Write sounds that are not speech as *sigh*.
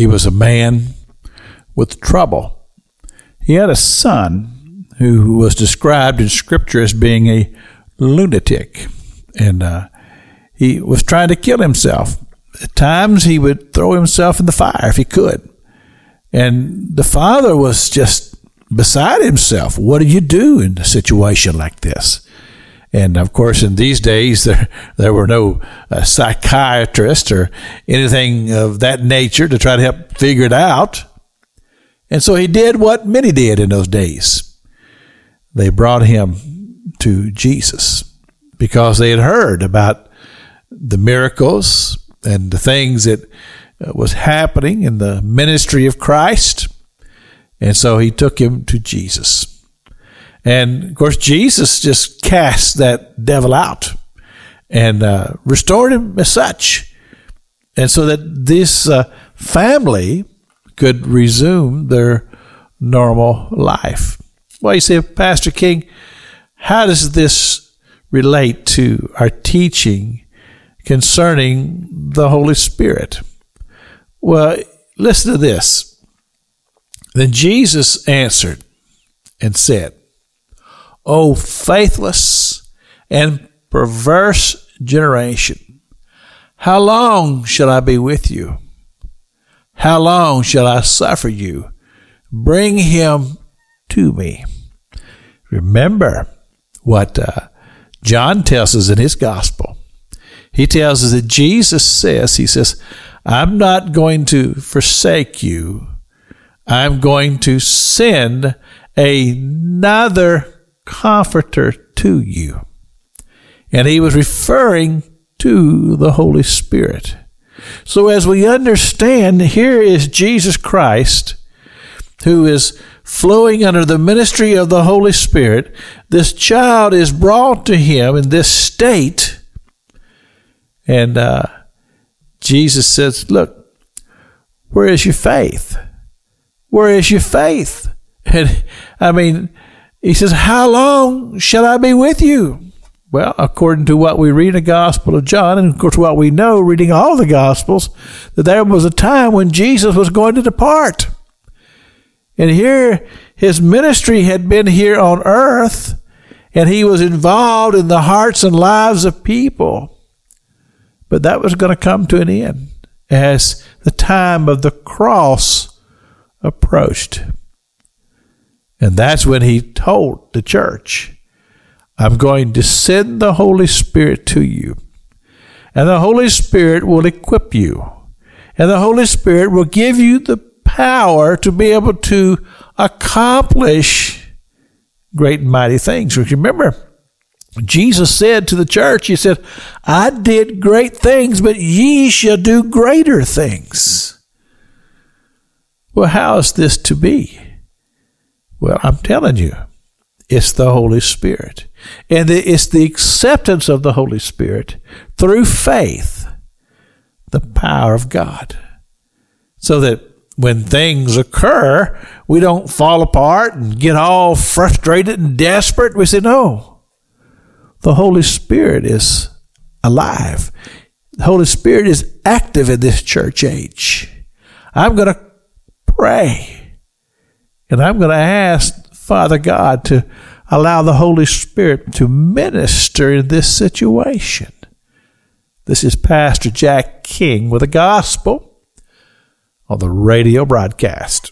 He was a man with trouble. He had a son who was described in Scripture as being a lunatic, and uh, he was trying to kill himself. At times, he would throw himself in the fire if he could. And the father was just beside himself. What do you do in a situation like this? And of course, in these days, *laughs* there there were no uh, psychiatrists or anything of that nature to try to help figure it out. And so he did what many did in those days. They brought him to Jesus because they had heard about the miracles and the things that uh, was happening in the ministry of Christ. And so he took him to Jesus. And of course, Jesus just cast that devil out and uh, restored him as such. And so that this uh, family could resume their normal life. Well, you say, Pastor King, how does this relate to our teaching concerning the Holy Spirit? Well, listen to this. Then Jesus answered and said, O faithless and perverse generation, how long shall I be with you? How long shall I suffer you? Bring him to me. Remember what uh, John tells us in his gospel. He tells us that Jesus says, He says, I'm not going to forsake you. I'm going to send another comforter to you. And he was referring to the Holy Spirit. So as we understand, here is Jesus Christ who is flowing under the ministry of the Holy Spirit. This child is brought to him in this state. And uh, Jesus says, Look, where is your faith? Where is your faith? *laughs* And I mean, he says, How long shall I be with you? Well, according to what we read in the Gospel of John, and of course what we know reading all the Gospels, that there was a time when Jesus was going to depart. And here his ministry had been here on earth, and he was involved in the hearts and lives of people. But that was going to come to an end as the time of the cross approached. And that's when he told the church, I'm going to send the Holy Spirit to you. And the Holy Spirit will equip you. And the Holy Spirit will give you the power to be able to accomplish great and mighty things. Remember, Jesus said to the church, He said, I did great things, but ye shall do greater things. Well, how is this to be? Well, I'm telling you, it's the Holy Spirit. And it's the acceptance of the Holy Spirit through faith, the power of God. So that when things occur, we don't fall apart and get all frustrated and desperate. We say, no, the Holy Spirit is alive. The Holy Spirit is active in this church age. I'm going to pray and I'm going to ask Father God to allow the Holy Spirit to minister in this situation. This is Pastor Jack King with the gospel on the radio broadcast.